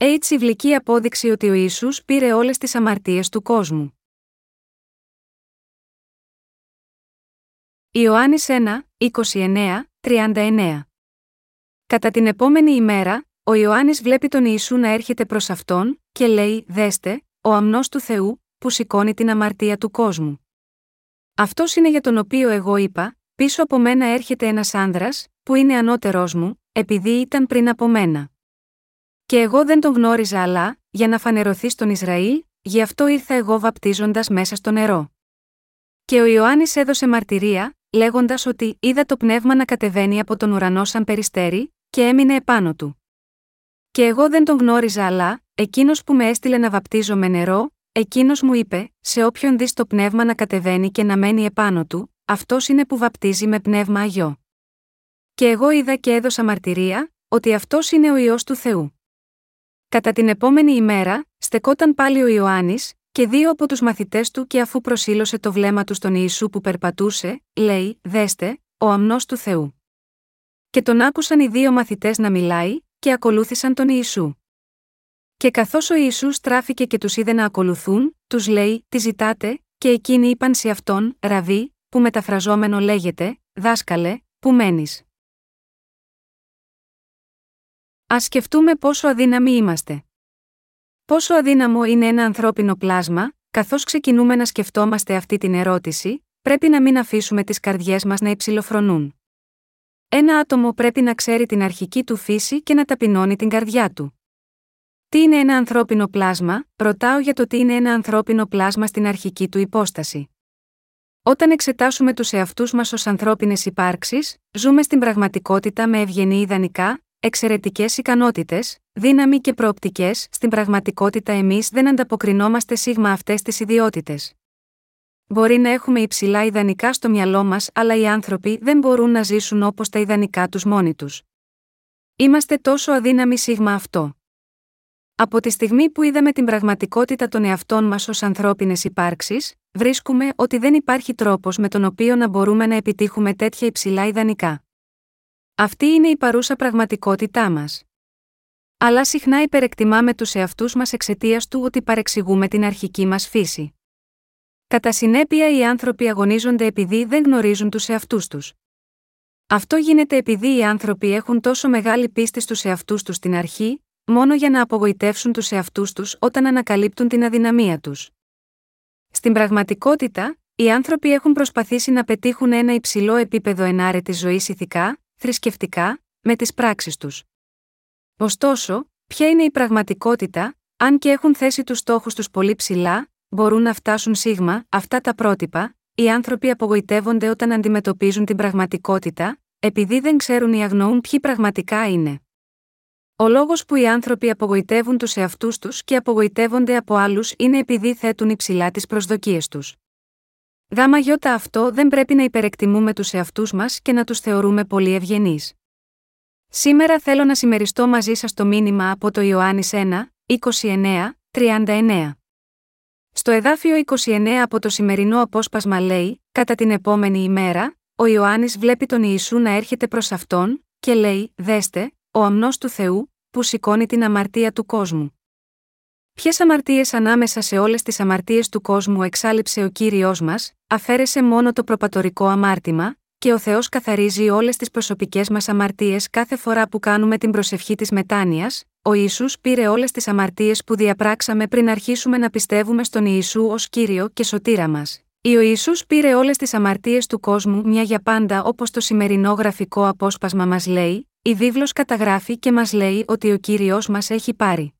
Έτσι βλική απόδειξη ότι ο Ιησούς πήρε όλες τις αμαρτίες του κόσμου. Ιωάννης 1, 29, 39 Κατά την επόμενη ημέρα, ο Ιωάννης βλέπει τον Ιησού να έρχεται προς αυτόν και λέει «Δέστε, ο αμνός του Θεού, που σηκώνει την αμαρτία του κόσμου». Αυτός είναι για τον οποίο εγώ είπα, πίσω από μένα έρχεται ένας άνδρας, που είναι ανώτερός μου, επειδή ήταν πριν από μένα. Και εγώ δεν τον γνώριζα αλλά, για να φανερωθείς στον Ισραήλ, γι' αυτό ήρθα εγώ βαπτίζοντας μέσα στο νερό. Και ο Ιωάννης έδωσε μαρτυρία, λέγοντας ότι είδα το πνεύμα να κατεβαίνει από τον ουρανό σαν περιστέρι, και έμεινε επάνω του. Και εγώ δεν τον γνώριζα αλλά, εκείνος που με έστειλε να βαπτίζω με νερό, εκείνος μου είπε: Σε όποιον δεις το πνεύμα να κατεβαίνει και να μένει επάνω του, αυτός είναι που βαπτίζει με πνεύμα αγιό. Και εγώ είδα και έδωσα μαρτυρία, ότι αυτός είναι ο ιό του Θεού. Κατά την επόμενη ημέρα, στεκόταν πάλι ο Ιωάννης, και δύο από τους μαθητές του και αφού προσήλωσε το βλέμμα του στον Ιησού που περπατούσε, λέει: Δέστε, ο αμνός του Θεού. Και τον άκουσαν οι δύο μαθητές να μιλάει, και ακολούθησαν τον Ιησού. Και καθώς ο Ιησούς στράφηκε και τους είδε να ακολουθούν, τους λέει: Τι ζητάτε, και εκείνοι είπαν σε αυτόν: Ραβί, που μεταφραζόμενο λέγεται: Δάσκαλε, που μένεις. Α σκεφτούμε πόσο αδύναμοι είμαστε. Πόσο αδύναμο είναι ένα ανθρώπινο πλάσμα, καθώς ξεκινούμε να σκεφτόμαστε αυτή την ερώτηση, πρέπει να μην αφήσουμε τις καρδιές μας να υψηλοφρονούν. Ένα άτομο πρέπει να ξέρει την αρχική του φύση και να ταπεινώνει την καρδιά του. Τι είναι ένα ανθρώπινο πλάσμα, ρωτάω για το τι είναι ένα ανθρώπινο πλάσμα στην αρχική του υπόσταση. Όταν εξετάσουμε τους εαυτούς μας ως ανθρώπινες υπάρξεις, ζούμε στην πραγματικότητα με ευγενή ιδανικά, εξαιρετικές ικανότητες, δύναμη και προοπτικές, στην πραγματικότητα εμείς δεν ανταποκρινόμαστε σίγμα αυτές τις ιδιότητες. Μπορεί να έχουμε υψηλά ιδανικά στο μυαλό μας, αλλά οι άνθρωποι δεν μπορούν να ζήσουν όπως τα ιδανικά τους μόνοι τους. Είμαστε τόσο αδύναμοι σίγμα αυτό. Από τη στιγμή που είδαμε την πραγματικότητα των εαυτών μας ως ανθρώπινες υπάρξεις, βρίσκουμε ότι δεν υπάρχει τρόπος με τον οποίο να μπορούμε να επιτύχουμε τέτοια υψηλά ιδανικά. Αυτή είναι η παρούσα πραγματικότητά μας. Αλλά συχνά υπερεκτιμάμε τους εαυτούς μας εξαιτίας του ότι παρεξηγούμε την αρχική μας φύση. Κατά συνέπεια, οι άνθρωποι αγωνίζονται επειδή δεν γνωρίζουν τους εαυτούς τους. Αυτό γίνεται επειδή οι άνθρωποι έχουν τόσο μεγάλη πίστη στους εαυτούς τους στην αρχή, μόνο για να απογοητεύσουν τους εαυτούς τους όταν ανακαλύπτουν την αδυναμία τους. Στην πραγματικότητα, οι άνθρωποι έχουν προσπαθήσει να πετύχουν ένα υψηλό επίπεδο ενάρετης ζωής ηθικά, θρησκευτικά, με τις πράξεις τους. Ωστόσο, ποια είναι η πραγματικότητα, αν και έχουν θέσει τους στόχους τους πολύ ψηλά, μπορούν να φτάσουν σίγμα, αυτά τα πρότυπα, οι άνθρωποι απογοητεύονται όταν αντιμετωπίζουν την πραγματικότητα, επειδή δεν ξέρουν ή αγνοούν ποιοι πραγματικά είναι. Ο λόγος που οι άνθρωποι απογοητεύουν τους εαυτούς τους και απογοητεύονται από άλλους είναι επειδή θέτουν υψηλά τις προσδοκίες τους. Γάμα γιώτα αυτό δεν πρέπει να υπερεκτιμούμε τους εαυτούς μας και να τους θεωρούμε πολύ ευγενείς. Σήμερα θέλω να συμμεριστώ μαζί σας το μήνυμα από το Ιωάννης 1, 29, 39. Στο εδάφιο 29 από το σημερινό απόσπασμα λέει: Κατά την επόμενη ημέρα, ο Ιωάννης βλέπει τον Ιησού να έρχεται προς αυτόν, και λέει: Δέστε, ο αμνός του Θεού, που σηκώνει την αμαρτία του κόσμου. Ποιες αμαρτίες ανάμεσα σε όλες τις αμαρτίες του κόσμου εξάλληψε ο κύριος μας, αφαίρεσε μόνο το προπατορικό αμάρτημα, και ο Θεός καθαρίζει όλες τις προσωπικές μας αμαρτίες κάθε φορά που κάνουμε την προσευχή της μετάνοιας, ο Ιησούς πήρε όλες τις αμαρτίες που διαπράξαμε πριν αρχίσουμε να πιστεύουμε στον Ιησού ως κύριο και σωτήρα μας. Ο Ιησούς πήρε όλες τις αμαρτίες του κόσμου μια για πάντα όπως το σημερινό γραφικό απόσπασμα μας λέει, η βίβλος καταγράφει και μας λέει ότι ο κύριος μας έχει πάρει.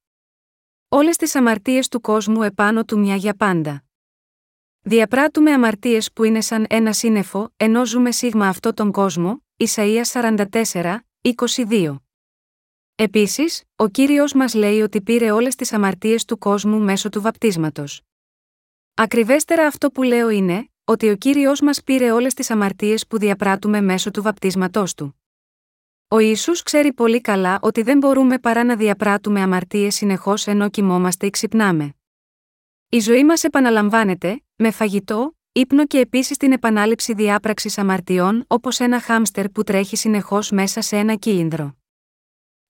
Όλες τις αμαρτίες του κόσμου επάνω του μια για πάντα. Διαπράττουμε αμαρτίες που είναι σαν ένα σύννεφο, ενώ ζούμε σίγμα αυτό τον κόσμο, Ισαΐα 44, 22. Επίσης, ο κύριος μας λέει ότι πήρε όλες τις αμαρτίες του κόσμου μέσω του βαπτίσματος. Ακριβέστερα αυτό που λέω είναι, ότι ο κύριος μας πήρε όλες τις αμαρτίες που διαπράττουμε μέσω του βαπτίσματός του. Ο Ισού ξέρει πολύ καλά ότι δεν μπορούμε παρά να διαπράττουμε αμαρτίες συνεχώς ενώ κοιμόμαστε ή ξυπνάμε. Η ζωή μας επαναλαμβάνεται, με φαγητό, ύπνο και επίσης την επανάληψη διάπραξης αμαρτιών όπως ένα χάμστερ που τρέχει συνεχώς μέσα σε ένα κύλινδρο.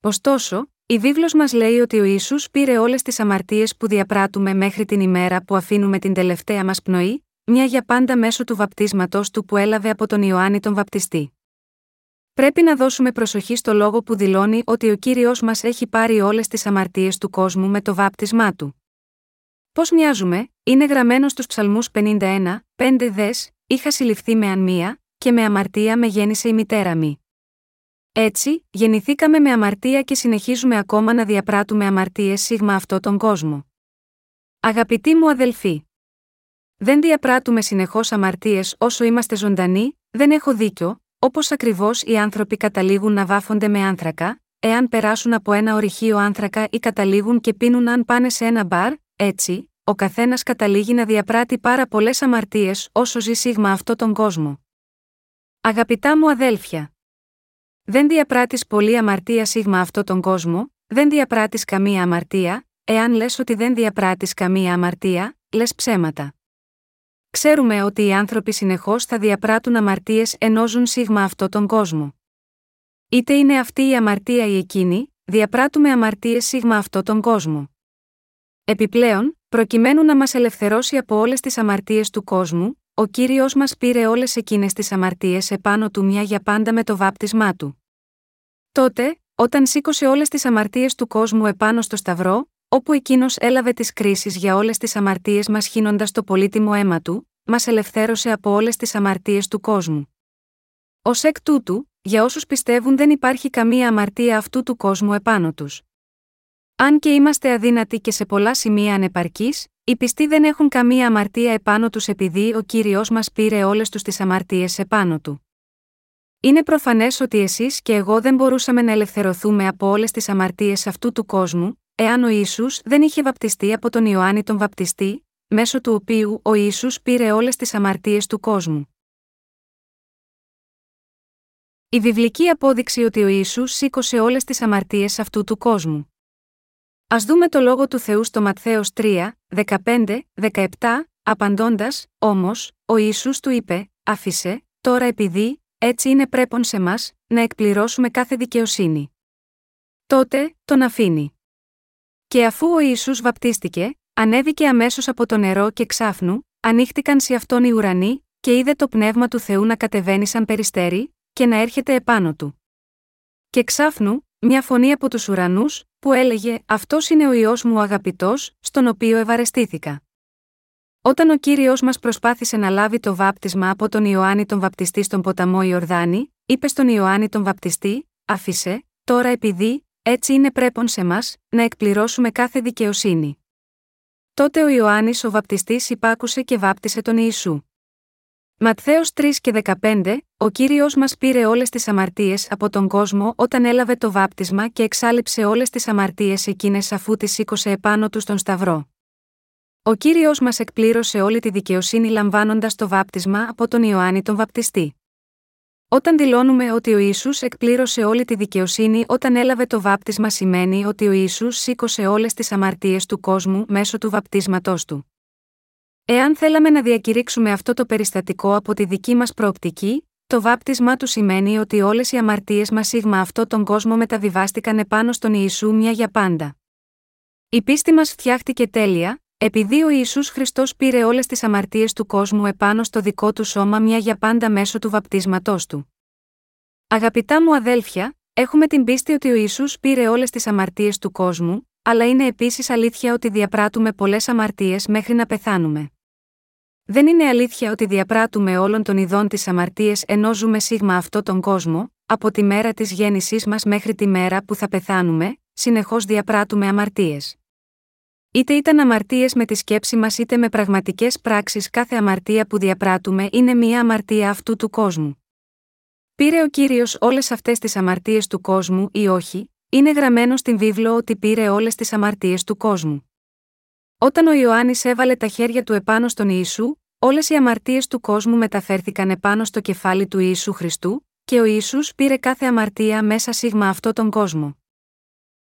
Ωστόσο, Η βίβλος μας λέει ότι ο Ιησούς πήρε όλες τις αμαρτίες που διαπράττουμε μέχρι την ημέρα που αφήνουμε την τελευταία μας πνοή, μια για πάντα μέσω του βαπτίσματος του που έλαβε από τον Ιωάννη τον Βαπτιστή. Πρέπει να δώσουμε προσοχή στο λόγο που δηλώνει ότι ο κύριος μας έχει πάρει όλες τις αμαρτίες του κόσμου με το βάπτισμά του. Πώς μοιάζουμε, είναι γραμμένο στους Ψαλμούς 51, 5 δες, είχα συλληφθεί με ανμία, και με αμαρτία με γέννησε η μητέρα μου. Έτσι, γεννηθήκαμε με αμαρτία και συνεχίζουμε ακόμα να διαπράττουμε αμαρτίες σίγμα αυτό τον κόσμο. Αγαπητοί μου αδελφοί, δεν διαπράττουμε συνεχώς αμαρτίες όσο είμαστε ζωντανοί, δεν έχω δίκιο, Όπως ακριβώς οι άνθρωποι καταλήγουν να βάφονται με άνθρακα, εάν περάσουν από ένα ορυχείο άνθρακα ή καταλήγουν και πίνουν αν πάνε σε ένα μπαρ, έτσι, ο καθένας καταλήγει να διαπράττει πάρα πολλές αμαρτίες όσο ζει σίγμα αυτό τον κόσμο. Αγαπητά μου αδέλφια. Δεν διαπράττεις πολλή αμαρτία σίγμα αυτό τον κόσμο, δεν διαπράττεις καμία αμαρτία, εάν λες ότι δεν διαπράττεις καμία αμαρτία, λες ψέματα. Ξέρουμε ότι οι άνθρωποι συνεχώς θα διαπράττουν αμαρτίες ενώ ζουν σίγμα αυτό τον κόσμο. Είτε είναι αυτή η αμαρτία ή εκείνη, διαπράττουμε αμαρτίες σίγμα αυτό τον κόσμο. Επιπλέον, προκειμένου να μας ελευθερώσει από όλες τις αμαρτίες του κόσμου, ο κύριος μας πήρε όλες εκείνες τις αμαρτίες επάνω του μια για πάντα με το βάπτισμά του. Τότε, όταν σήκωσε όλες τις αμαρτίες του κόσμου επάνω στο Σταυρό, όπου εκείνος έλαβε τις κρίσεις για όλες τις αμαρτίες μας χύνοντας το πολύτιμο αίμα του, μας ελευθέρωσε από όλες τις αμαρτίες του κόσμου. Ω εκ τούτου, για όσους πιστεύουν δεν υπάρχει καμία αμαρτία αυτού του κόσμου επάνω τους. Αν και είμαστε αδύνατοι και σε πολλά σημεία ανεπαρκείς, οι πιστοί δεν έχουν καμία αμαρτία επάνω τους επειδή ο κύριος μας πήρε όλες τους τις αμαρτίες επάνω του. Είναι προφανές ότι εσείς και εγώ δεν μπορούσαμε να ελευθερωθούμε από όλες τις αμαρτίες αυτού του κόσμου, εάν ο Ιησούς δεν είχε βαπτιστεί από τον Ιωάννη τον Βαπτιστή, μέσω του οποίου ο Ιησούς πήρε όλες τις αμαρτίες του κόσμου. Η βιβλική απόδειξη ότι ο Ιησούς σήκωσε όλες τις αμαρτίες αυτού του κόσμου. Ας δούμε το λόγο του Θεού στο Ματθαίος 3, 15, 17, απαντώντας, όμως, ο Ιησούς του είπε, άφησε, τώρα επειδή, έτσι είναι πρέπον σε μας, να εκπληρώσουμε κάθε δικαιοσύνη. Τότε, τον αφήνει. Και αφού ο Ισού βαπτίστηκε, ανέβηκε αμέσως από το νερό και ξάφνου, ανοίχτηκαν σε αυτόν οι ουρανοί, και είδε το πνεύμα του Θεού να κατεβαίνει σαν περιστέρι, και να έρχεται επάνω του. Και ξάφνου, μια φωνή από τους ουρανούς, που έλεγε: Αυτός είναι ο ιό μου ο αγαπητός, στον οποίο ευαρεστήθηκα. Όταν ο κύριος μας προσπάθησε να λάβει το βάπτισμα από τον Ιωάννη τον Βαπτιστή στον ποταμό Ιορδάνη, είπε στον Ιωάννη τον Βαπτιστή: Άφησε, τώρα επειδή, έτσι είναι πρέπον σε μας, να εκπληρώσουμε κάθε δικαιοσύνη. Τότε ο Ιωάννης ο βαπτιστής υπάκουσε και βάπτισε τον Ιησού. Ματθαίος 3 και 15, ο κύριος μας πήρε όλες τις αμαρτίες από τον κόσμο όταν έλαβε το βάπτισμα και εξάλληψε όλες τις αμαρτίες εκείνες αφού τις σήκωσε επάνω του στον Σταυρό. Ο κύριος μας εκπλήρωσε όλη τη δικαιοσύνη λαμβάνοντας το βάπτισμα από τον Ιωάννη τον Βαπτιστή. Όταν δηλώνουμε ότι ο Ισού εκπλήρωσε όλη τη δικαιοσύνη όταν έλαβε το βάπτισμα σημαίνει ότι ο Ισού σήκωσε όλες τις αμαρτίες του κόσμου μέσω του βαπτίσματός του. Εάν θέλαμε να διακηρύξουμε αυτό το περιστατικό από τη δική μας προοπτική, το βάπτισμά του σημαίνει ότι όλες οι αμαρτίες μας σίγμα αυτό τον κόσμο μεταβιβάστηκαν επάνω στον Ιησού μια για πάντα. Η πίστη μας φτιάχτηκε τέλεια, επειδή ο Ισού Χριστός πήρε όλες τις αμαρτίες του κόσμου επάνω στο δικό του σώμα μια για πάντα μέσω του βαπτίσματός του. Αγαπητά μου αδέλφια, έχουμε την πίστη ότι ο Ιησούς πήρε όλες τις αμαρτίες του κόσμου, αλλά είναι επίσης αλήθεια ότι διαπράττουμε πολλές αμαρτίες μέχρι να πεθάνουμε. Δεν είναι αλήθεια ότι διαπράττουμε όλων των ειδών τις αμαρτίες ενώ ζούμε σίγμα αυτό τον κόσμο, από τη μέρα της γέννησής μας μέχρι τη μέρα που θα πεθάνουμε, συνεχώς διαπράττουμε αμαρτίες. Είτε ήταν αμαρτίες με τη σκέψη μας είτε με πραγματικές πράξεις, κάθε αμαρτία που διαπράττουμε είναι μία αμαρτία αυτού του κόσμου. Πήρε ο κύριος όλες αυτές τις αμαρτίες του κόσμου ή όχι, είναι γραμμένο στην βίβλο ότι πήρε όλες τις αμαρτίες του κόσμου. Όταν ο Ιωάννης έβαλε τα χέρια του επάνω στον Ιησού, όλες οι αμαρτίες του κόσμου μεταφέρθηκαν επάνω στο κεφάλι του Ιησού Χριστού, και ο Ιησούς πήρε κάθε αμαρτία μέσα σίγμα αυτό τον κόσμο.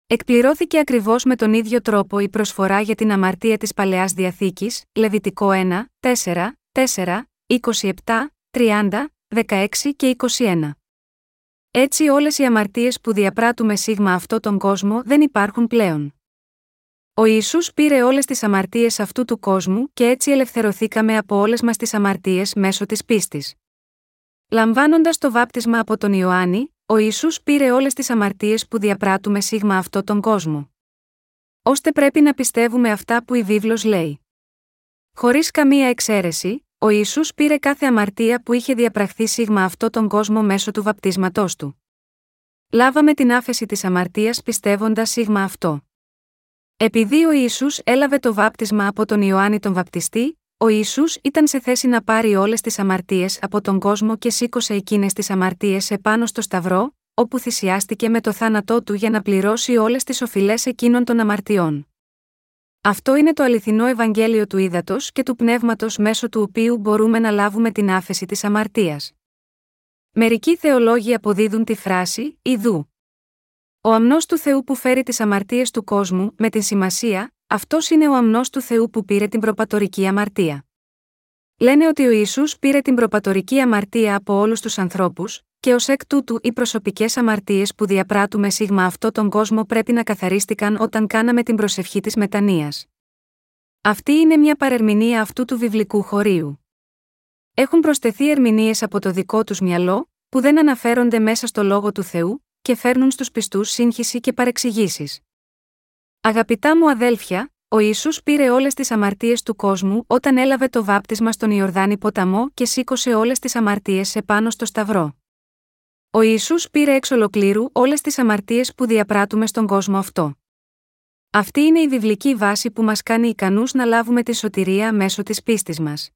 Εκπληρώθηκε ακριβώς με τον ίδιο τρόπο η προσφορά για την αμαρτία της παλαιάς διαθήκης, Λεβιτικό 1, 4, 4, 27, 30, 16 και 21. Έτσι όλες οι αμαρτίες που διαπράττουμε σίγμα αυτό τον κόσμο δεν υπάρχουν πλέον. Ο Ισού πήρε όλες τις αμαρτίες αυτού του κόσμου και έτσι ελευθερωθήκαμε από όλες μας τις αμαρτίες μέσω της πίστης. Λαμβάνοντας το βάπτισμα από τον Ιωάννη, ο Ισού πήρε όλες τις αμαρτίες που διαπράττουμε σίγμα αυτό τον κόσμο. Ώστε πρέπει να πιστεύουμε αυτά που η βίβλος λέει. Χωρίς καμία εξαίρεση, ο Ιησούς πήρε κάθε αμαρτία που είχε διαπραχθεί σίγμα αυτό τον κόσμο μέσω του βαπτίσματός του. Λάβαμε την άφεση της αμαρτίας πιστεύοντας σίγμα αυτό. Επειδή ο Ιησούς έλαβε το βάπτισμα από τον Ιωάννη τον Βαπτιστή, ο Ιησούς ήταν σε θέση να πάρει όλες τις αμαρτίες από τον κόσμο και σήκωσε εκείνες τις αμαρτίες επάνω στο Σταυρό, όπου θυσιάστηκε με το θάνατό του για να πληρώσει όλες τις οφειλές εκείνων των αμαρτιών. Αυτό είναι το αληθινό Ευαγγέλιο του ύδατο και του πνεύματος μέσω του οποίου μπορούμε να λάβουμε την άφεση της αμαρτίας. Μερικοί θεολόγοι αποδίδουν τη φράση «Ιδού». Ο αμνός του Θεού που φέρει τις αμαρτίες του κόσμου, με την σημασία, αυτός είναι ο αμνός του Θεού που πήρε την προπατορική αμαρτία. Λένε ότι ο Ιησούς πήρε την προπατορική αμαρτία από όλους τους ανθρώπους, και ως εκ τούτου οι προσωπικές αμαρτίες που διαπράττουμε σίγμα αυτό τον κόσμο πρέπει να καθαρίστηκαν όταν κάναμε την προσευχή της μετανία. Αυτή είναι μια παρερμηνία αυτού του βιβλικού χωρίου. Έχουν προσθεθεί ερμηνείες από το δικό τους μυαλό, που δεν αναφέρονται μέσα στο λόγο του Θεού, και φέρνουν στους πιστούς σύγχυση και παρεξηγήσεις. Αγαπητά μου αδέλφια, ο Ισού πήρε όλες τις αμαρτίες του κόσμου όταν έλαβε το βάπτισμα στον Ιορδάνη ποταμό και σήκωσε όλες τις αμαρτίες επάνω στο Σταυρό. Ο Ισού πήρε εξ ολοκλήρου όλες τις αμαρτίες που διαπράττουμε στον κόσμο αυτό. Αυτή είναι η βιβλική βάση που μας κάνει ικανούς να λάβουμε τη σωτηρία μέσω της πίστης μας.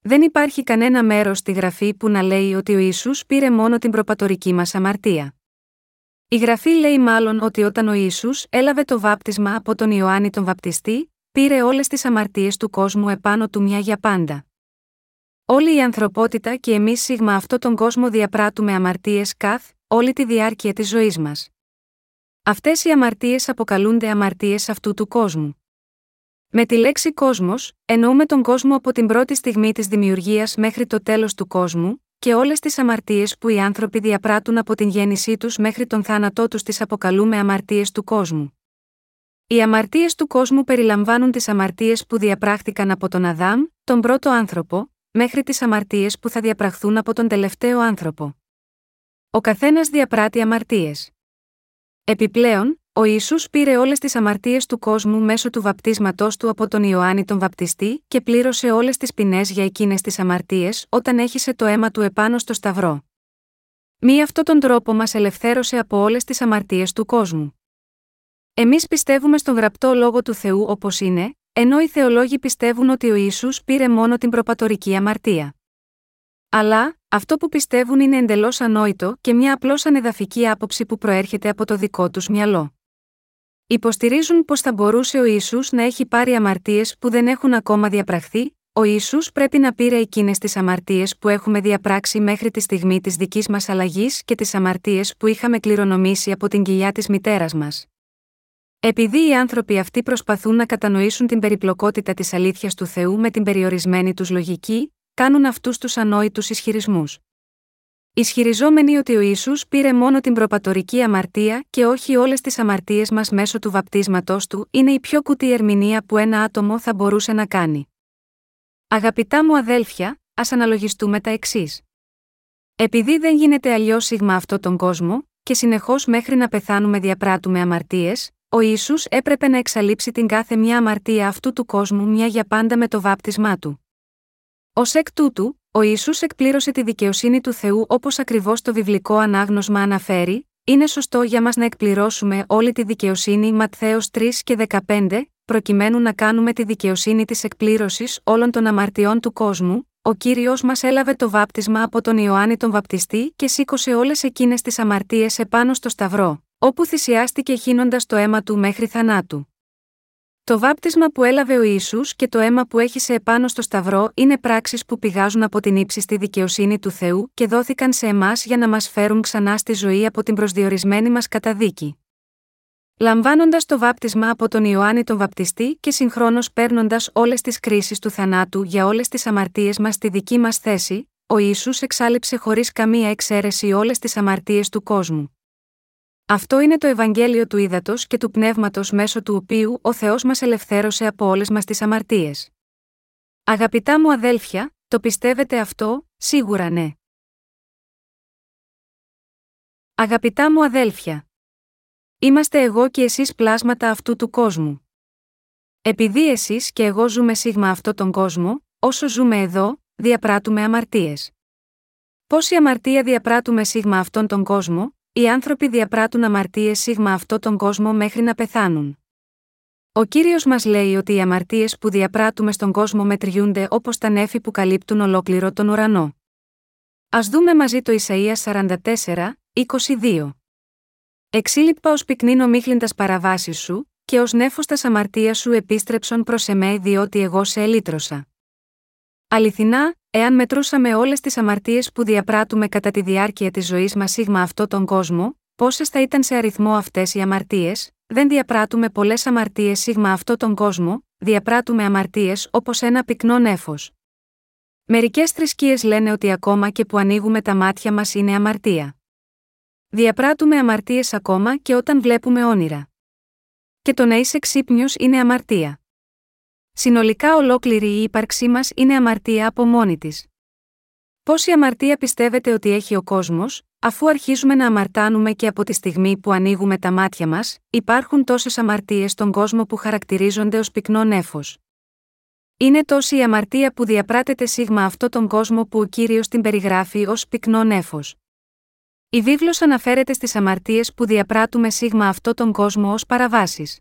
Δεν υπάρχει κανένα μέρος στη γραφή που να λέει ότι ο Ιησούς πήρε μόνο την προπατορική μας αμαρτία. Η γραφή λέει μάλλον ότι όταν ο Ιησούς έλαβε το βάπτισμα από τον Ιωάννη τον Βαπτιστή, πήρε όλες τις αμαρτίες του κόσμου επάνω του μια για πάντα. Όλη η ανθρωπότητα και εμείς σίγμα αυτό τον κόσμο διαπράττουμε αμαρτίες καθ, όλη τη διάρκεια της ζωής μας. Αυτές οι αμαρτίες αποκαλούνται αμαρτίες αυτού του κόσμου. Με τη λέξη κόσμος, εννοούμε τον κόσμο από την πρώτη στιγμή της δημιουργίας μέχρι το τέλος του κόσμου, και όλες τις αμαρτίες που οι άνθρωποι διαπράττουν από την γέννησή τους μέχρι τον θάνατό τους τις αποκαλούμε αμαρτίες του κόσμου. Οι αμαρτίες του κόσμου περιλαμβάνουν τις αμαρτίες που διαπράχθηκαν από τον Αδάμ, τον πρώτο άνθρωπο, μέχρι τις αμαρτίες που θα διαπραχθούν από τον τελευταίο άνθρωπο. Ο καθένας διαπράττει αμαρτίες. Επιπλέον, ο Ισού πήρε όλες τις αμαρτίες του κόσμου μέσω του βαπτίσματός του από τον Ιωάννη τον Βαπτιστή και πλήρωσε όλες τις ποινές για εκείνες τις αμαρτίες όταν έχισε το αίμα του επάνω στο Σταυρό. Μη αυτόν τον τρόπο μας ελευθέρωσε από όλες τις αμαρτίες του κόσμου. Εμείς πιστεύουμε στον γραπτό λόγο του Θεού όπως είναι, ενώ οι θεολόγοι πιστεύουν ότι ο Ιησούς πήρε μόνο την προπατορική αμαρτία. Αλλά, αυτό που πιστεύουν είναι εντελώς ανόητο και μια απλώς ανεδαφική άποψη που προέρχεται από το δικό τους μυαλό. Υποστηρίζουν πως θα μπορούσε ο Ιησούς να έχει πάρει αμαρτίες που δεν έχουν ακόμα διαπραχθεί, ο Ιησούς πρέπει να πήρε εκείνες τις αμαρτίες που έχουμε διαπράξει μέχρι τη στιγμή της δικής μας αλλαγής και τις αμαρτίες που είχαμε κληρονομήσει από την κοιλιά της μητέρας μας. Επειδή οι άνθρωποι αυτοί προσπαθούν να κατανοήσουν την περιπλοκότητα της αλήθειας του Θεού με την περιορισμένη τους λογική, κάνουν αυτούς τους ανόητους ισχυρισμούς. Ισχυριζόμενοι ότι ο Ισού πήρε μόνο την προπατορική αμαρτία και όχι όλες τις αμαρτίες μας μέσω του βαπτίσματός του, είναι η πιο κουτή ερμηνεία που ένα άτομο θα μπορούσε να κάνει. Αγαπητά μου αδέλφια, ας αναλογιστούμε τα εξής. Επειδή δεν γίνεται αλλιώς σίγμα αυτό τον κόσμο, και συνεχώς μέχρι να πεθάνουμε διαπράττουμε αμαρτίες, ο Ισού έπρεπε να εξαλείψει την κάθε μια αμαρτία αυτού του κόσμου μια για πάντα με το βάπτισμά του. Ω εκ τούτου, ο Ισού εκπλήρωσε τη δικαιοσύνη του Θεού όπως ακριβώς το βιβλικό ανάγνωσμα αναφέρει, είναι σωστό για μας να εκπληρώσουμε όλη τη δικαιοσύνη Ματθαίος 3 και 15, προκειμένου να κάνουμε τη δικαιοσύνη της εκπλήρωσης όλων των αμαρτιών του κόσμου, ο κύριος μας έλαβε το βάπτισμα από τον Ιωάννη τον Βαπτιστή και σήκωσε όλες εκείνες τις αμαρτίες επάνω στο Σταυρό, όπου θυσιάστηκε χύνοντας το αίμα του μέχρι θανάτου. Το βάπτισμα που έλαβε ο Ιησούς και το αίμα που έχησε επάνω στο Σταυρό είναι πράξεις που πηγάζουν από την ύψιστη δικαιοσύνη του Θεού και δόθηκαν σε εμάς για να μας φέρουν ξανά στη ζωή από την προσδιορισμένη μας καταδίκη. Λαμβάνοντας το βάπτισμα από τον Ιωάννη τον Βαπτιστή και συγχρόνως παίρνοντας όλες τις κρίσεις του θανάτου για όλες τις αμαρτίες μας στη δική μας θέση, ο Ιησούς εξάλληψε χωρίς καμία εξαίρεση όλες τις αμαρτίες του κόσμου. Αυτό είναι το Ευαγγέλιο του Ήδατος και του Πνεύματος μέσω του οποίου ο Θεός μας ελευθέρωσε από όλες μας τις αμαρτίες. Αγαπητά μου αδέλφια, το πιστεύετε αυτό, σίγουρα ναι. Αγαπητά μου αδέλφια, είμαστε εγώ και εσείς πλάσματα αυτού του κόσμου. Επειδή εσείς και εγώ ζούμε σίγμα αυτό τον κόσμο, όσο ζούμε εδώ, διαπράττουμε αμαρτίες. Πόση αμαρτία διαπράττουμε σίγμα αυτόν τον κόσμο, οι άνθρωποι διαπράττουν αμαρτίες σίγμα αυτόν τον κόσμο μέχρι να πεθάνουν. Ο κύριος μας λέει ότι οι αμαρτίες που διαπράττουμε στον κόσμο μετριούνται όπως τα νέφη που καλύπτουν ολόκληρο τον ουρανό. Α δούμε μαζί το Ισαία 44, 22. Εξήλιπα ως πυκνίνο μίχλιντα παραβάσει σου, και ως νέφος τας αμαρτίας σου επίστρεψον προς εμέ διότι εγώ σε ελύτρωσα. Αληθινά, εάν μετρούσαμε όλες τις αμαρτίες που διαπράττουμε κατά τη διάρκεια της ζωής μας σίγμα αυτό τον κόσμο, πόσες θα ήταν σε αριθμό αυτές οι αμαρτίες, δεν διαπράττουμε πολλές αμαρτίες σίγμα αυτό τον κόσμο, διαπράττουμε αμαρτίες όπως ένα πυκνό νέφος. Μερικές θρησκείες λένε ότι ακόμα και που ανοίγουμε τα μάτια μας είναι αμαρτία. Διαπράττουμε αμαρτίες ακόμα και όταν βλέπουμε όνειρα. Και το να είσαι ξύπνιος είναι αμαρτία. Συνολικά ολόκληρη η ύπαρξή μας είναι αμαρτία από μόνη της. Πόση αμαρτία πιστεύετε ότι έχει ο κόσμος, αφού αρχίζουμε να αμαρτάνουμε και από τη στιγμή που ανοίγουμε τα μάτια μας, υπάρχουν τόσες αμαρτίες στον κόσμο που χαρακτηρίζονται ως πυκνό νέφος. Είναι τόση η αμαρτία που διαπράτεται σίγμα αυτό τον κόσμο που ο κύριος την περιγράφει ως πυκνό νέφος. Η βίβλος αναφέρεται στις αμαρτίες που διαπράττουμε σίγμα αυτό τον κόσμο ως παραβάσεις.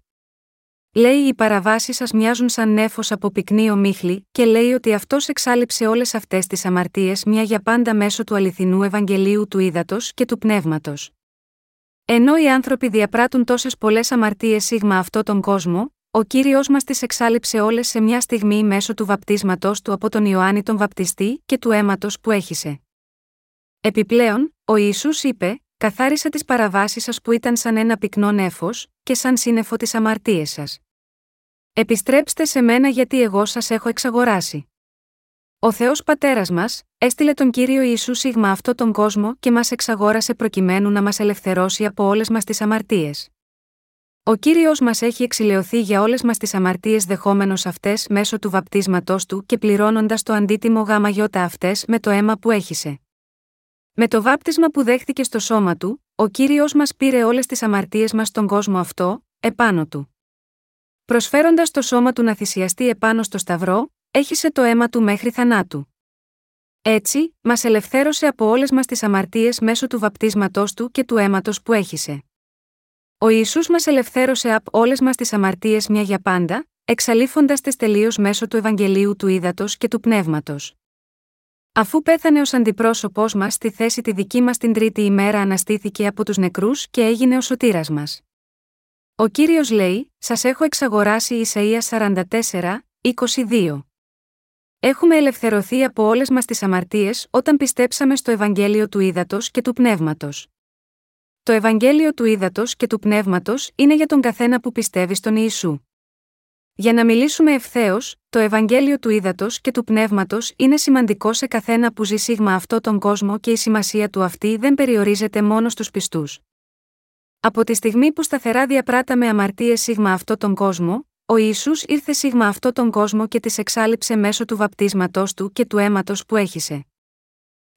Λέει οι παραβάσεις σας μοιάζουν σαν νέφος από πυκνή ομίχλη, και λέει ότι αυτός εξάλληψε όλες αυτές τις αμαρτίες μια για πάντα μέσω του αληθινού Ευαγγελίου του Ήδατος και του Πνεύματος. Ενώ οι άνθρωποι διαπράττουν τόσες πολλές αμαρτίες σίγμα αυτό τον κόσμο, ο κύριος μας τις εξάλληψε όλες σε μια στιγμή μέσω του βαπτίσματός του από τον Ιωάννη τον Βαπτιστή και του αίματος που έχησε. Επιπλέον, ο Ιησούς είπε: Καθάρισα τις παραβάσεις σας που ήταν σαν ένα πυκνό νέφο, και σαν σύννεφο τις αμαρτίες σας. Επιστρέψτε σε μένα γιατί εγώ σας έχω εξαγοράσει. Ο Θεός Πατέρας μας, έστειλε τον κύριο Ιησού σίγμα αυτό τον κόσμο και μας εξαγόρασε προκειμένου να μας ελευθερώσει από όλες μας τις αμαρτίες. Ο κύριος μας έχει εξηλαιωθεί για όλες μας τις αμαρτίες δεχόμενος αυτές μέσω του βαπτίσματός του και πληρώνοντας το αντίτιμο γάμα γιώτα αυτές με το αίμα που έχησε. Με το βάπτισμα που δέχτηκε στο σώμα του, ο κύριος μας πήρε όλες τις αμαρτίες μας στον κόσμο αυτό, επάνω του. Προσφέροντας το σώμα του να θυσιαστεί επάνω στο Σταυρό, έχισε το αίμα του μέχρι θανάτου. Έτσι, μας ελευθέρωσε από όλες μας τις αμαρτίες μέσω του βαπτίσματός του και του αίματος που έχισε. Ο Ιησούς μας ελευθέρωσε από όλες μας τις αμαρτίες μια για πάντα, εξαλείφοντας τις τελείως μέσω του Ευαγγελίου του Ήδατος και του Πνεύματος. Αφού πέθανε ως αντιπρόσωπός μας στη θέση τη δική μας την τρίτη ημέρα αναστήθηκε από τους νεκρούς και έγινε ο σωτήρας μας. Ο κύριος λέει: Σας έχω εξαγοράσει Ισαΐα 44, 22. Έχουμε ελευθερωθεί από όλες μας τις αμαρτίες όταν πιστέψαμε στο Ευαγγέλιο του Ήδατος και του Πνεύματος. Το Ευαγγέλιο του Ήδατος και του Πνεύματος είναι για τον καθένα που πιστεύει στον Ιησού. Για να μιλήσουμε ευθέως, το Ευαγγέλιο του Ήδατος και του Πνεύματος είναι σημαντικό σε καθένα που ζει σίγμα αυτό τον κόσμο και η σημασία του αυτή δεν περιορίζεται μόνο στους πιστούς. Από τη στιγμή που σταθερά διαπράταμε αμαρτίες σίγμα αυτό τον κόσμο, ο Ισού ήρθε σίγμα αυτό τον κόσμο και τις εξάλληψε μέσω του βαπτίσματός του και του αίματος που έχησε.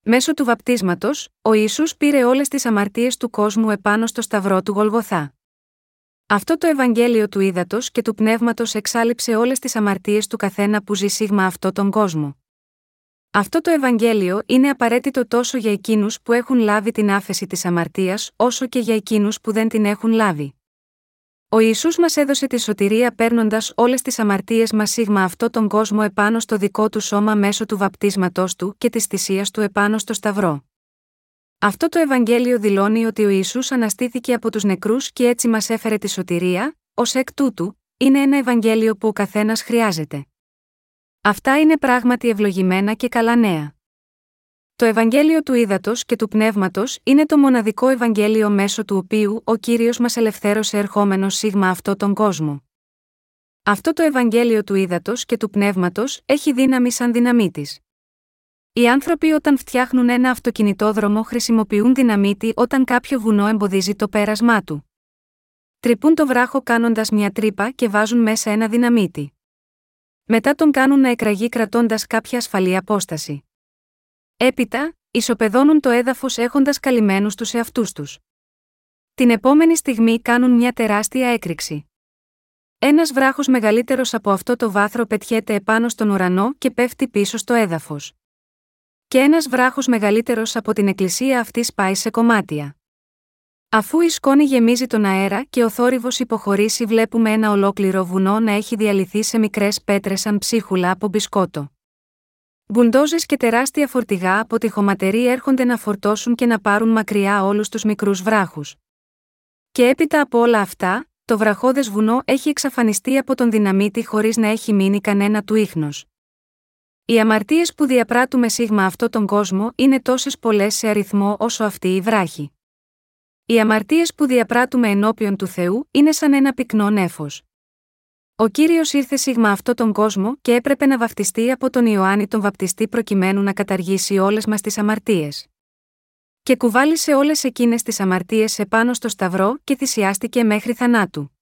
Μέσω του βαπτίσματος, ο Ιησούς πήρε όλες τις αμαρτίες του κόσμου επάνω στο σταυρό του Γολγοθά. Αυτό το Ευαγγέλιο του ύδατο και του πνεύματος εξάλληψε όλες τις αμαρτίες του καθένα που ζει σίγμα αυτό τον κόσμο. Αυτό το Ευαγγέλιο είναι απαραίτητο τόσο για εκείνους που έχουν λάβει την άφεση της αμαρτίας, όσο και για εκείνους που δεν την έχουν λάβει. Ο Ισού μας έδωσε τη σωτηρία παίρνοντας όλες τις αμαρτίες μας σίγμα αυτό τον κόσμο επάνω στο δικό του σώμα μέσω του βαπτίσματός του και της θυσίας του επάνω στο Σταυρό. Αυτό το Ευαγγέλιο δηλώνει ότι ο Ιησούς αναστήθηκε από τους νεκρούς και έτσι μας έφερε τη σωτηρία, ως εκ τούτου, είναι ένα Ευαγγέλιο που ο καθένας χρειάζεται. Αυτά είναι πράγματι ευλογημένα και καλά νέα. Το Ευαγγέλιο του Ήδατος και του Πνεύματος είναι το μοναδικό Ευαγγέλιο μέσω του οποίου ο κύριος μας ελευθέρωσε ερχόμενος σίγμα αυτό τον κόσμο. Αυτό το Ευαγγέλιο του Ήδατος και του Πνεύματος έχει δύναμη σαν δυναμή της. Οι άνθρωποι όταν φτιάχνουν ένα αυτοκινητόδρομο χρησιμοποιούν δυναμίτη όταν κάποιο βουνό εμποδίζει το πέρασμά του. Τρυπούν το βράχο κάνοντας μια τρύπα και βάζουν μέσα ένα δυναμίτη. Μετά τον κάνουν να εκραγεί κρατώντας κάποια ασφαλή απόσταση. Έπειτα, ισοπεδώνουν το έδαφος έχοντας καλυμμένους τους εαυτούς τους. Την επόμενη στιγμή κάνουν μια τεράστια έκρηξη. Ένας βράχος μεγαλύτερος από αυτό το βάθρο πετιέται επάνω στον ουρανό και πέφτει πίσω στο έδαφος. Και ένας βράχος μεγαλύτερος από την εκκλησία αυτής σπάει σε κομμάτια. Αφού η σκόνη γεμίζει τον αέρα και ο θόρυβος υποχωρήσει, βλέπουμε ένα ολόκληρο βουνό να έχει διαλυθεί σε μικρές πέτρες σαν ψίχουλα από μπισκότο. Μπουντόζες και τεράστια φορτηγά από τη χωματερή έρχονται να φορτώσουν και να πάρουν μακριά όλους τους μικρούς βράχους. Και έπειτα από όλα αυτά, το βραχώδες βουνό έχει εξαφανιστεί από τον δυναμίτη χωρίς να έχει μείνει κανένα του ίχνος. Οι αμαρτίες που διαπράττουμε σίγμα αυτό τον κόσμο είναι τόσες πολλές σε αριθμό όσο αυτή η βράχη. Οι αμαρτίες που διαπράττουμε ενώπιον του Θεού είναι σαν ένα πυκνό νέφος. Ο κύριος ήρθε σίγμα αυτό τον κόσμο και έπρεπε να βαφτιστεί από τον Ιωάννη τον Βαπτιστή προκειμένου να καταργήσει όλες μας τις αμαρτίες. Και κουβάλισε όλες εκείνες τις αμαρτίες επάνω στο Σταυρό και θυσιάστηκε μέχρι θανάτου.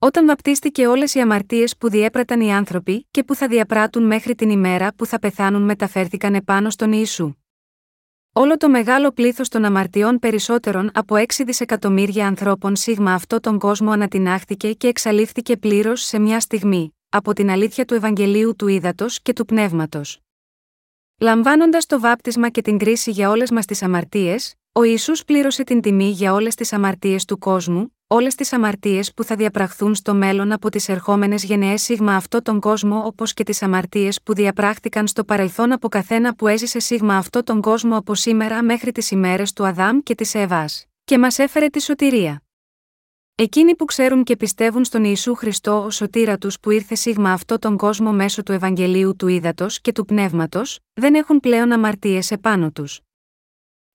Όταν βαπτίστηκε όλες οι αμαρτίες που διέπραταν οι άνθρωποι και που θα διαπράττουν μέχρι την ημέρα που θα πεθάνουν μεταφέρθηκαν επάνω στον Ιησού. Όλο το μεγάλο πλήθος των αμαρτιών περισσότερων από 6 δισεκατομμύρια ανθρώπων σίγμα αυτό τον κόσμο ανατινάχθηκε και εξαλείφθηκε πλήρως σε μια στιγμή, από την αλήθεια του Ευαγγελίου του Ήδατος και του Πνεύματος. Λαμβάνοντας το βάπτισμα και την κρίση για όλες μας τις αμαρτίες, ο Ισού πλήρωσε την τιμή για όλες τις αμαρτίες του κόσμου, όλες τις αμαρτίες που θα διαπραχθούν στο μέλλον από τις ερχόμενες γενναίες σίγμα αυτό τον κόσμο όπως και τις αμαρτίες που διαπράχθηκαν στο παρελθόν από καθένα που έζησε σίγμα αυτό τον κόσμο από σήμερα μέχρι τις ημέρες του Αδάμ και της Εύας, και μας έφερε τη σωτηρία. Εκείνοι που ξέρουν και πιστεύουν στον Ιησού Χριστό ως σωτήρα τους που ήρθε σίγμα αυτό τον κόσμο μέσω του Ευαγγελίου του Ήδατος και του Πνεύματος, δεν έχουν πλέον αμαρτίες επάνω τους.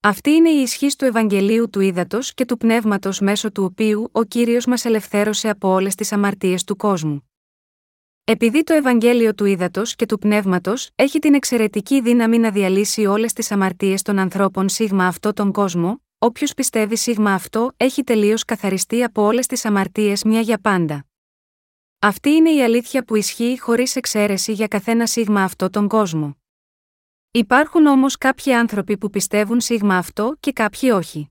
Αυτή είναι η ισχύ του Ευαγγελίου του Ήδατος και του Πνεύματος μέσω του οποίου ο κύριος μας ελευθέρωσε από όλες τις αμαρτίες του κόσμου. Επειδή το Ευαγγέλιο του Ήδατος και του Πνεύματος έχει την εξαιρετική δύναμη να διαλύσει όλες τις αμαρτίες των ανθρώπων σίγμα αυτό τον κόσμο, όποιος πιστεύει σίγμα αυτό έχει τελείως καθαριστεί από όλες τις αμαρτίες μια για πάντα. Αυτή είναι η αλήθεια που ισχύει χωρίς εξαίρεση για καθένα σίγμα αυτό τον κόσμο. Υπάρχουν όμως κάποιοι άνθρωποι που πιστεύουν σίγμα αυτό και κάποιοι όχι.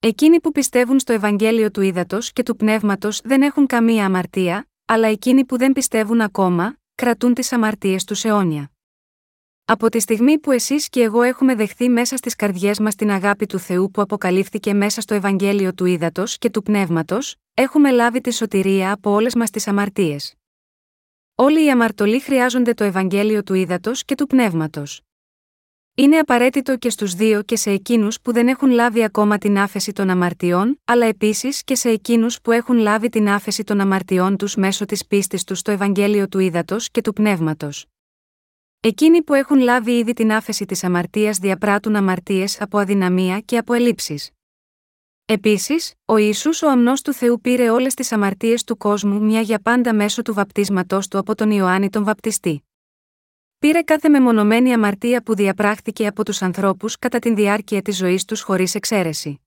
Εκείνοι που πιστεύουν στο Ευαγγέλιο του Ήδατος και του Πνεύματος δεν έχουν καμία αμαρτία, αλλά εκείνοι που δεν πιστεύουν ακόμα, κρατούν τις αμαρτίες τους αιώνια. Από τη στιγμή που εσείς και εγώ έχουμε δεχθεί μέσα στις καρδιές μας την αγάπη του Θεού που αποκαλύφθηκε μέσα στο Ευαγγέλιο του Ήδατος και του Πνεύματος, έχουμε λάβει τη σωτηρία από όλες μας τις αμαρτίες. Όλοι οι αμαρτωλοί χρειάζονται το Ευαγγέλιο του Ήδατος και του Πνεύματος. Είναι απαραίτητο και στους δύο και σε εκείνους που δεν έχουν λάβει ακόμα την άφεση των αμαρτιών, αλλά επίσης και σε εκείνους που έχουν λάβει την άφεση των αμαρτιών τους μέσω της πίστης τους στο Ευαγγέλιο του Ήδατος και του Πνεύματος. Εκείνοι που έχουν λάβει ήδη την άφεση της αμαρτίας διαπράττουν αμαρτίες από αδυναμία και από ελλείψεις. Επίσης, ο Ισού ο αμνός του Θεού πήρε όλες τις αμαρτίες του κόσμου μια για πάντα μέσω του βαπτίσματός του από τον Ιωάννη τον Βαπτιστή. Πήρε κάθε μεμονωμένη αμαρτία που διαπράχθηκε από τους ανθρώπους κατά τη διάρκεια της ζωής τους χωρίς εξαίρεση.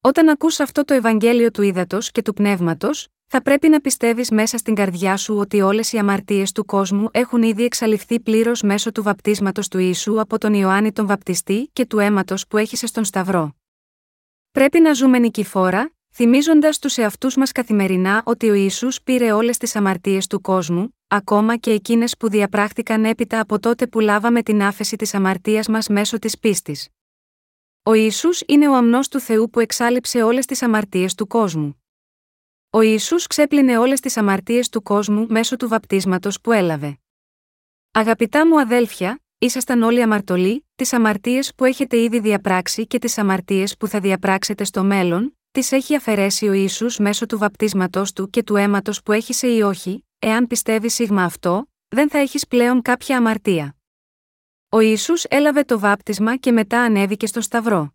Όταν ακούς αυτό το Ευαγγέλιο του ύδατο και του πνεύματος, θα πρέπει να πιστεύεις μέσα στην καρδιά σου ότι όλες οι αμαρτίες του κόσμου έχουν ήδη εξαλειφθεί πλήρως μέσω του βαπτίσματος του Ιησού από τον Ιωάννη τον Βαπτιστή και του αίματος που έχησε στον Σταυρό. Πρέπει να ζούμε νικηφόρα, θυμίζοντας τους εαυτούς μας καθημερινά ότι ο Ιησούς πήρε όλες τις αμαρτίες του κόσμου, ακόμα και εκείνες που διαπράχθηκαν έπειτα από τότε που λάβαμε την άφεση της αμαρτίας μας μέσω της πίστης. Ο Ιησούς είναι ο αμνός του Θεού που εξάλληψε όλες τις αμαρτίες του κόσμου. Ο Ιησούς ξέπλυνε όλες τις αμαρτίες του κόσμου μέσω του βαπτίσματος που έλαβε. Αγαπητά μου αδέλφια, ήσασταν όλοι αμαρτωλοί, τις αμαρτίες που έχετε ήδη διαπράξει και τις αμαρτίες που θα διαπράξετε στο μέλλον, τις έχει αφαιρέσει ο Ιησούς μέσω του βαπτίσματό του και του αίματος που έχησε ή όχι, εάν πιστεύει σίγμα αυτό, δεν θα έχεις πλέον κάποια αμαρτία. Ο Ισού έλαβε το βάπτισμα και μετά ανέβηκε στο Σταυρό.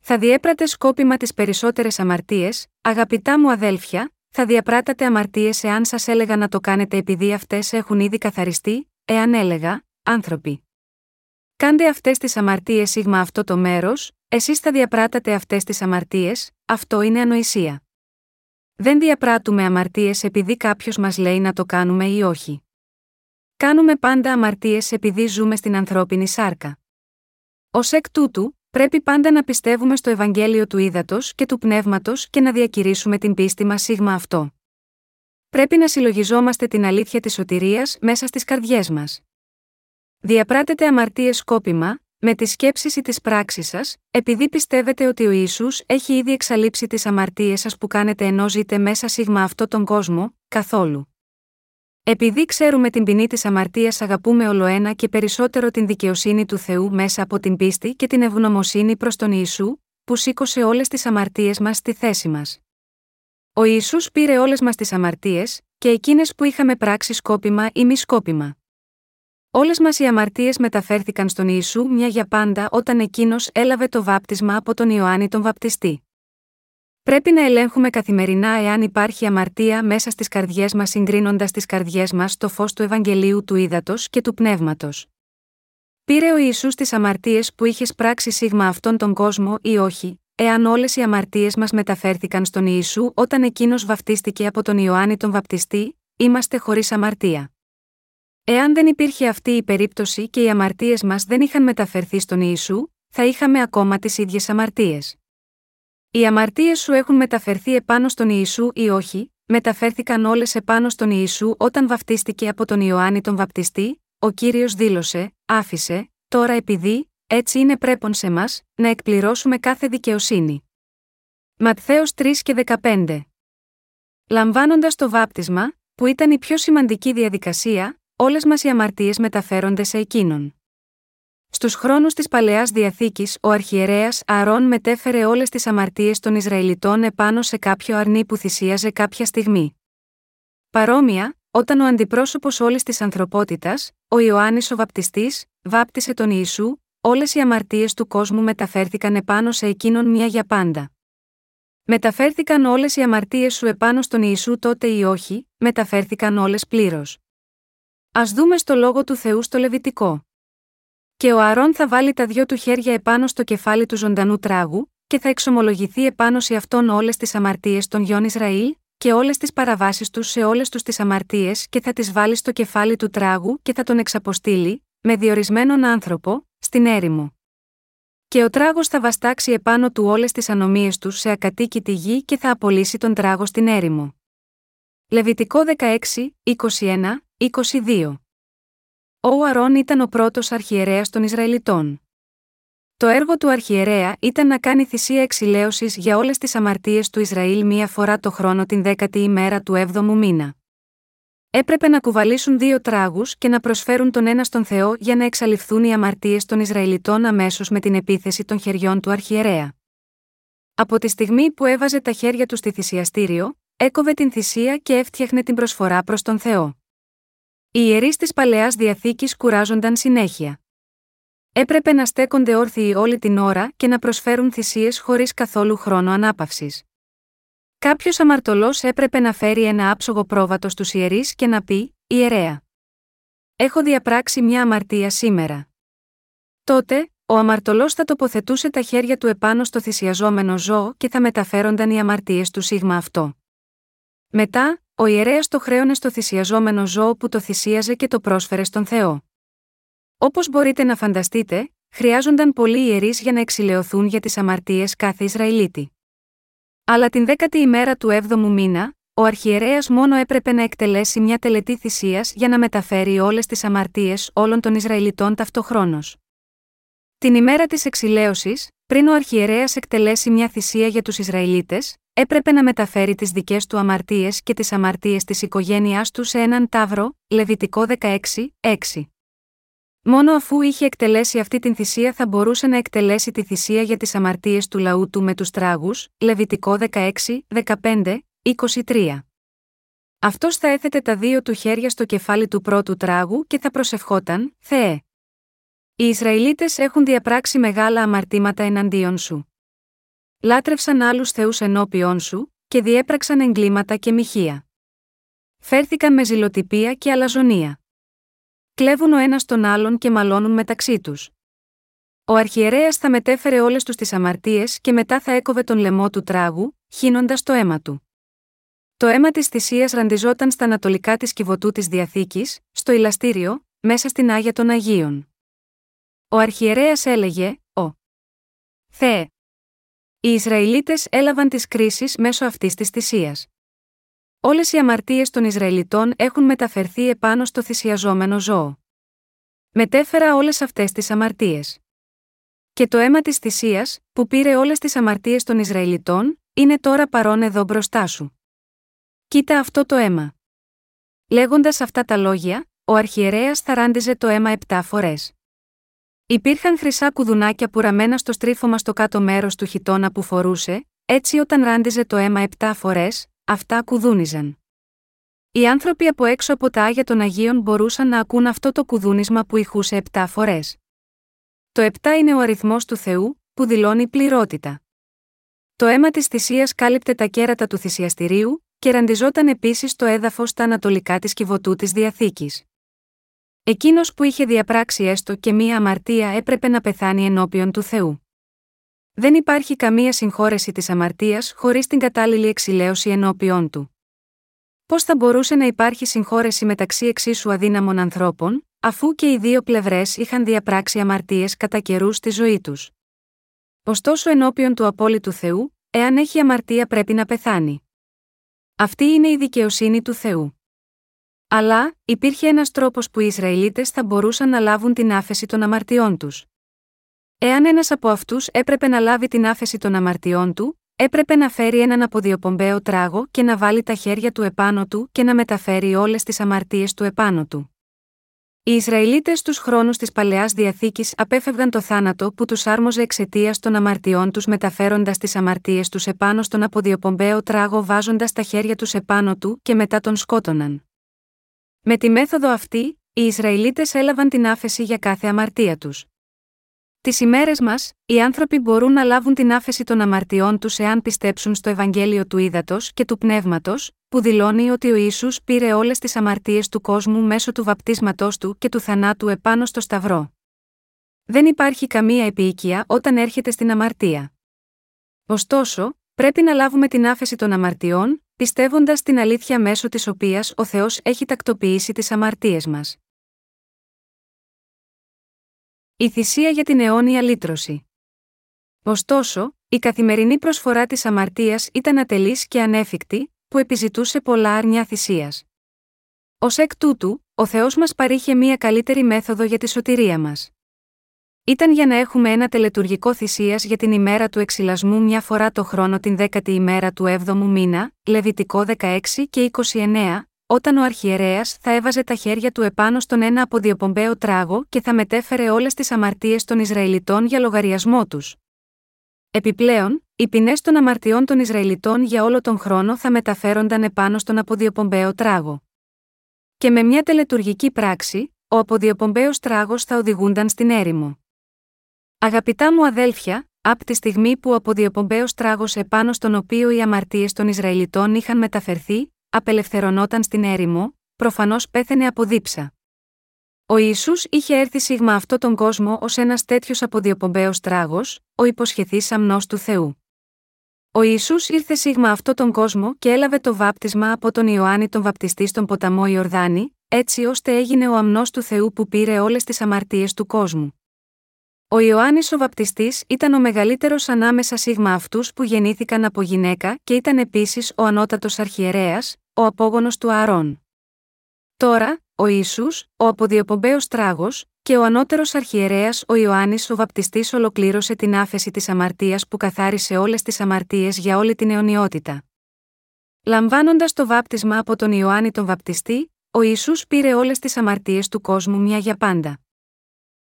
Θα διέπρατε σκόπιμα τις περισσότερες αμαρτίες, αγαπητά μου αδέλφια, θα διαπράτατε αμαρτίες εάν σας έλεγα να το κάνετε επειδή αυτές έχουν ήδη καθαριστεί, εάν έλεγα, άνθρωποι. Κάντε αυτές τις αμαρτίες σίγμα αυτό το μέρος, εσείς θα διαπράτατε αυτές τις αμαρτίες, αυτό είναι ανοησία. Δεν διαπράττουμε αμαρτίες επειδή κάποιος μας λέει να το κάνουμε ή όχι. Κάνουμε πάντα αμαρτίες επειδή ζούμε στην ανθρώπινη σάρκα. Ω εκ τούτου, πρέπει πάντα να πιστεύουμε στο Ευαγγέλιο του Ήδατος και του Πνεύματος και να διακηρύσουμε την πίστη μας σίγμα αυτό. Πρέπει να συλλογιζόμαστε την αλήθεια της σωτηρίας μέσα στις καρδιές μας. Διαπράτετε αμαρτίες σκόπιμα, με τις σκέψεις ή τις πράξεις σας, επειδή πιστεύετε ότι ο Ιησούς έχει ήδη εξαλείψει τις αμαρτίες σας που κάνετε ενώ ζείτε μέσα σίγμα αυτό τον κόσμο, καθόλου. Επειδή ξέρουμε την ποινή της αμαρτίας, αγαπούμε ολοένα και περισσότερο την δικαιοσύνη του Θεού μέσα από την πίστη και την ευγνωμοσύνη προς τον Ιησού, που σήκωσε όλες τις αμαρτίες μας στη θέση μας. Ο Ιησούς πήρε όλες μας τις αμαρτίες, και εκείνες που είχαμε πράξει σκόπιμα ή μη σκόπιμα. Όλες μας οι αμαρτίες μεταφέρθηκαν στον Ιησού μια για πάντα όταν εκείνος έλαβε το βάπτισμα από τον Ιωάννη τον Βαπτιστή. Πρέπει να ελέγχουμε καθημερινά εάν υπάρχει αμαρτία μέσα στις καρδιές μας συγκρίνοντας τις καρδιές μας στο φως του Ευαγγελίου του Ήδατος και του Πνεύματος. Πήρε ο Ιησούς τις αμαρτίες που είχε πράξει σίγμα αυτόν τον κόσμο ή όχι, εάν όλες οι αμαρτίες μας μεταφέρθηκαν στον Ιησού όταν εκείνος βαφτίστηκε από τον Ιωάννη τον Βαπτιστή, είμαστε χωρίς αμαρτία. Εάν δεν υπήρχε αυτή η περίπτωση και οι αμαρτίες μας δεν είχαν μεταφερθεί στον Ιησού, θα είχαμε ακόμα τις ίδιες αμαρτίες. Οι αμαρτίες σου έχουν μεταφερθεί επάνω στον Ιησού ή όχι, μεταφέρθηκαν όλες επάνω στον Ιησού όταν βαφτίστηκε από τον Ιωάννη τον Βαπτιστή, ο κύριος δήλωσε, άφησε, τώρα επειδή, έτσι είναι πρέπον σε μας, να εκπληρώσουμε κάθε δικαιοσύνη. Ματθαίος 3 και 15 Λαμβάνοντας το βάπτισμα, που ήταν η πιο σημαντική διαδικασία, όλες μας οι αμαρτίες μεταφέρονται σε εκείνον. Στους χρόνους της παλαιάς διαθήκης, ο αρχιερέας Αρών μετέφερε όλες τις αμαρτίες των Ισραηλιτών επάνω σε κάποιο αρνί που θυσίαζε κάποια στιγμή. Παρόμοια, όταν ο αντιπρόσωπος όλης της ανθρωπότητας, ο Ιωάννης ο Βαπτιστής, βάπτισε τον Ιησού, όλες οι αμαρτίες του κόσμου μεταφέρθηκαν επάνω σε εκείνον μία για πάντα. Μεταφέρθηκαν όλες οι αμαρτίες σου επάνω στον Ιησού τότε ή όχι, μεταφέρθηκαν όλες πλήρως. Α δούμε στο λόγο του Θεού στο Λεβιτικό. Και ο Αρών θα βάλει τα δυο του χέρια επάνω στο κεφάλι του ζωντανού τράγου, και θα εξομολογηθεί επάνω σε αυτόν όλες τις αμαρτίες των γιών Ισραήλ, και όλες τις παραβάσεις τους σε όλες τους τις αμαρτίες και θα τις βάλει στο κεφάλι του τράγου και θα τον εξαποστείλει, με διορισμένον άνθρωπο, στην έρημο. Και ο τράγος θα βαστάξει επάνω του όλες τις ανομίες του σε ακατοίκητη γη και θα απολύσει τον τράγο στην έρημο. Λεβιτικό 16, 21, 22 ο Αρών ήταν ο πρώτος αρχιερέας των Ισραηλιτών. Το έργο του αρχιερέα ήταν να κάνει θυσία εξηλαίωσης για όλες τις αμαρτίες του Ισραήλ μία φορά το χρόνο την δέκατη ημέρα του 7ου μήνα. Έπρεπε να κουβαλήσουν δύο τράγους και να προσφέρουν τον ένα στον Θεό για να εξαλειφθούν οι αμαρτίες των Ισραηλιτών αμέσως με την επίθεση των χεριών του αρχιερέα. Από τη στιγμή που έβαζε τα χέρια του στη θυσιαστήριο, έκοβε την θυσία και έφτιαχνε την προσφορά προς τον Θεό. Οι ιερείς της παλαιάς διαθήκης κουράζονταν συνέχεια. Έπρεπε να στέκονται όρθιοι όλη την ώρα και να προσφέρουν θυσίες χωρίς καθόλου χρόνο ανάπαυσης. Κάποιος αμαρτωλός έπρεπε να φέρει ένα άψογο πρόβατο στους ιερείς και να πει: Ιερέα. Έχω διαπράξει μια αμαρτία σήμερα. Τότε, ο αμαρτωλός θα τοποθετούσε τα χέρια του επάνω στο θυσιαζόμενο ζώο και θα μεταφέρονταν οι αμαρτίες του σίγμα αυτό. Μετά, ο ιερέας το χρέωνε στο θυσιαζόμενο ζώο που το θυσίαζε και το πρόσφερε στον Θεό. Όπως μπορείτε να φανταστείτε, χρειάζονταν πολλοί ιερείς για να εξηλαιωθούν για τις αμαρτίες κάθε Ισραηλίτη. Αλλά την δέκατη ημέρα του 7ου μήνα, ο αρχιερέας μόνο έπρεπε να εκτελέσει μια τελετή θυσίας για να μεταφέρει όλες τις αμαρτίες όλων των Ισραηλιτών ταυτοχρόνως. Την ημέρα της εξηλαίωσης, πριν ο αρχιερέας εκτελέσει μια θυσία για τους Ισραηλίτες, έπρεπε να μεταφέρει τις δικές του αμαρτίες και τις αμαρτίες της οικογένειάς του σε έναν τάβρο, Λεβιτικό 16, 6. Μόνο αφού είχε εκτελέσει αυτή την θυσία θα μπορούσε να εκτελέσει τη θυσία για τις αμαρτίες του λαού του με τους τράγους, Λεβιτικό 16, 15, 23. Αυτός θα έθετε τα δύο του χέρια στο κεφάλι του πρώτου τράγου και θα προσευχόταν, Θεέ. Οι Ισραηλίτες έχουν διαπράξει μεγάλα αμαρτήματα εναντίον σου λάτρευσαν άλλους θεούς ενώπιον σου, και διέπραξαν εγκλήματα και μοιχεία. Φέρθηκαν με ζηλοτυπία και αλαζονία. Κλέβουν ο ένας τον άλλον και μαλώνουν μεταξύ τους. Ο αρχιερέας θα μετέφερε όλες τους τις αμαρτίες και μετά θα έκοβε τον λαιμό του τράγου, χύνοντας το αίμα του. Το αίμα της θυσίας ραντιζόταν στα ανατολικά της κυβωτού της Διαθήκης, στο ηλαστήριο, μέσα στην Άγια των Αγίων. Ο αρχιερέας έλεγε «Ο Θεέ». Οι Ισραηλίτες έλαβαν τις κρίσεις μέσω αυτής της θυσίας. Όλες οι αμαρτίες των Ισραηλιτών έχουν μεταφερθεί επάνω στο θυσιαζόμενο ζώο. Μετέφερα όλες αυτές τις αμαρτίες. Και το αίμα της θυσίας, που πήρε όλες τις αμαρτίες των Ισραηλιτών, είναι τώρα παρόν εδώ μπροστά σου. Κοίτα αυτό το αίμα. Λέγοντας αυτά τα λόγια, ο αρχιερέας θα ράντιζε το αίμα επτά φορές. Υπήρχαν χρυσά κουδουνάκια που ραμμένα στο στρίφωμα στο κάτω μέρος του χιτώνα που φορούσε, έτσι όταν ράντιζε το αίμα επτά φορές, αυτά κουδούνιζαν. Οι άνθρωποι από έξω από τα άγια των Αγίων μπορούσαν να ακούν αυτό το κουδούνισμα που ηχούσε επτά φορές. Το επτά είναι ο αριθμός του Θεού, που δηλώνει πληρότητα. Το αίμα της θυσίας κάλυπτε τα κέρατα του θυσιαστηρίου, και ραντιζόταν επίσης στο έδαφος στα ανατολικά της κυβωτού της διαθήκης. Εκείνος που είχε διαπράξει έστω και μία αμαρτία έπρεπε να πεθάνει ενώπιον του Θεού. Δεν υπάρχει καμία συγχώρεση της αμαρτίας χωρίς την κατάλληλη εξηλαίωση ενώπιον του. Πώς θα μπορούσε να υπάρχει συγχώρεση μεταξύ εξίσου αδύναμων ανθρώπων, αφού και οι δύο πλευρές είχαν διαπράξει αμαρτίες κατά καιρούς στη ζωή τους; Ωστόσο, ενώπιον του απόλυτου Θεού, εάν έχει αμαρτία πρέπει να πεθάνει. Αυτή είναι η δικαιοσύνη του Θεού. Αλλά, υπήρχε ένας τρόπος που οι Ισραηλίτες θα μπορούσαν να λάβουν την άφεση των αμαρτιών τους. Εάν ένας από αυτούς έπρεπε να λάβει την άφεση των αμαρτιών του, έπρεπε να φέρει έναν αποδιοπομπαίο τράγο και να βάλει τα χέρια του επάνω του και να μεταφέρει όλες τις αμαρτίες του επάνω του. Οι Ισραηλίτες στου χρόνους της παλαιάς διαθήκης απέφευγαν το θάνατο που τους άρμοζε εξαιτίας των αμαρτιών τους μεταφέροντας τις αμαρτίες τους επάνω στον αποδιοπομπαίο τράγο βάζοντας τα χέρια τους επάνω του και μετά τον σκότωναν. Με τη μέθοδο αυτή, οι Ισραηλίτες έλαβαν την άφεση για κάθε αμαρτία τους. Τις ημέρες μας, οι άνθρωποι μπορούν να λάβουν την άφεση των αμαρτιών τους εάν πιστέψουν στο Ευαγγέλιο του Ήδατος και του Πνεύματος, που δηλώνει ότι ο Ιησούς πήρε όλες τις αμαρτίες του κόσμου μέσω του βαπτίσματός του και του θανάτου επάνω στο Σταυρό. Δεν υπάρχει καμία επίοικια όταν έρχεται στην αμαρτία. Ωστόσο, πρέπει να λάβουμε την άφεση των αμαρτιών, πιστεύοντας την αλήθεια μέσω της οποίας ο Θεός έχει τακτοποιήσει τις αμαρτίες μας. Η θυσία για την αιώνια λύτρωση. Ωστόσο, η καθημερινή προσφορά της αμαρτίας ήταν ατελής και ανέφικτη, που επιζητούσε πολλά αρνιά θυσίας. Ω εκ τούτου, ο Θεός μας παρήχε μία καλύτερη μέθοδο για τη σωτηρία μας. Ήταν για να έχουμε ένα τελετουργικό θυσίας για την ημέρα του εξυλασμού μια φορά το χρόνο την δέκατη ημέρα του 7ου μήνα, Λεβιτικό 16 και 29, όταν ο αρχιερέας θα έβαζε τα χέρια του επάνω στον ένα αποδιοπομπαίο τράγο και θα μετέφερε όλες τις αμαρτίες των Ισραηλιτών για λογαριασμό τους. Επιπλέον, οι ποινές των αμαρτιών των Ισραηλιτών για όλο τον χρόνο θα μεταφέρονταν επάνω στον αποδιοπομπαίο τράγο. Και με μια τελετουργική πράξη, ο αποδιοπομπαίος τράγος θα οδηγούνταν στην έρημο. Αγαπητά μου αδέλφια, από τη στιγμή που ο αποδιοπομπαίο τράγος επάνω στον οποίο οι αμαρτίες των Ισραηλιτών είχαν μεταφερθεί, απελευθερωνόταν στην έρημο, προφανώς πέθαινε από δίψα. Ο Ισού είχε έρθει σίγμα αυτό τον κόσμο ως ένας τέτοιος αποδιοπομπαίο τράγος, ο υποσχεθής αμνός του Θεού. Ο Ισού ήρθε σίγμα αυτό τον κόσμο και έλαβε το βάπτισμα από τον Ιωάννη τον Βαπτιστή στον ποταμό Ιορδάνη, έτσι ώστε έγινε ο αμνός του Θεού που πήρε όλες τις αμαρτίες του κόσμου. Ο Ιωάννης ο Βαπτιστής ήταν ο μεγαλύτερος ανάμεσα σίγμα αυτούς που γεννήθηκαν από γυναίκα και ήταν επίσης ο ανώτατος αρχιερέας, ο απόγονος του Ααρών. Τώρα, ο Ιησούς, ο αποδιοπομπαίος τράγος, και ο ανώτερος αρχιερέας ο Ιωάννης ο Βαπτιστής ολοκλήρωσε την άφεση της αμαρτίας που καθάρισε όλες τις αμαρτίες για όλη την αιωνιότητα. Λαμβάνοντας το βάπτισμα από τον Ιωάννη τον Βαπτιστή, ο Ιησούς πήρε όλες τις αμαρτίες του κόσμου μια για πάντα.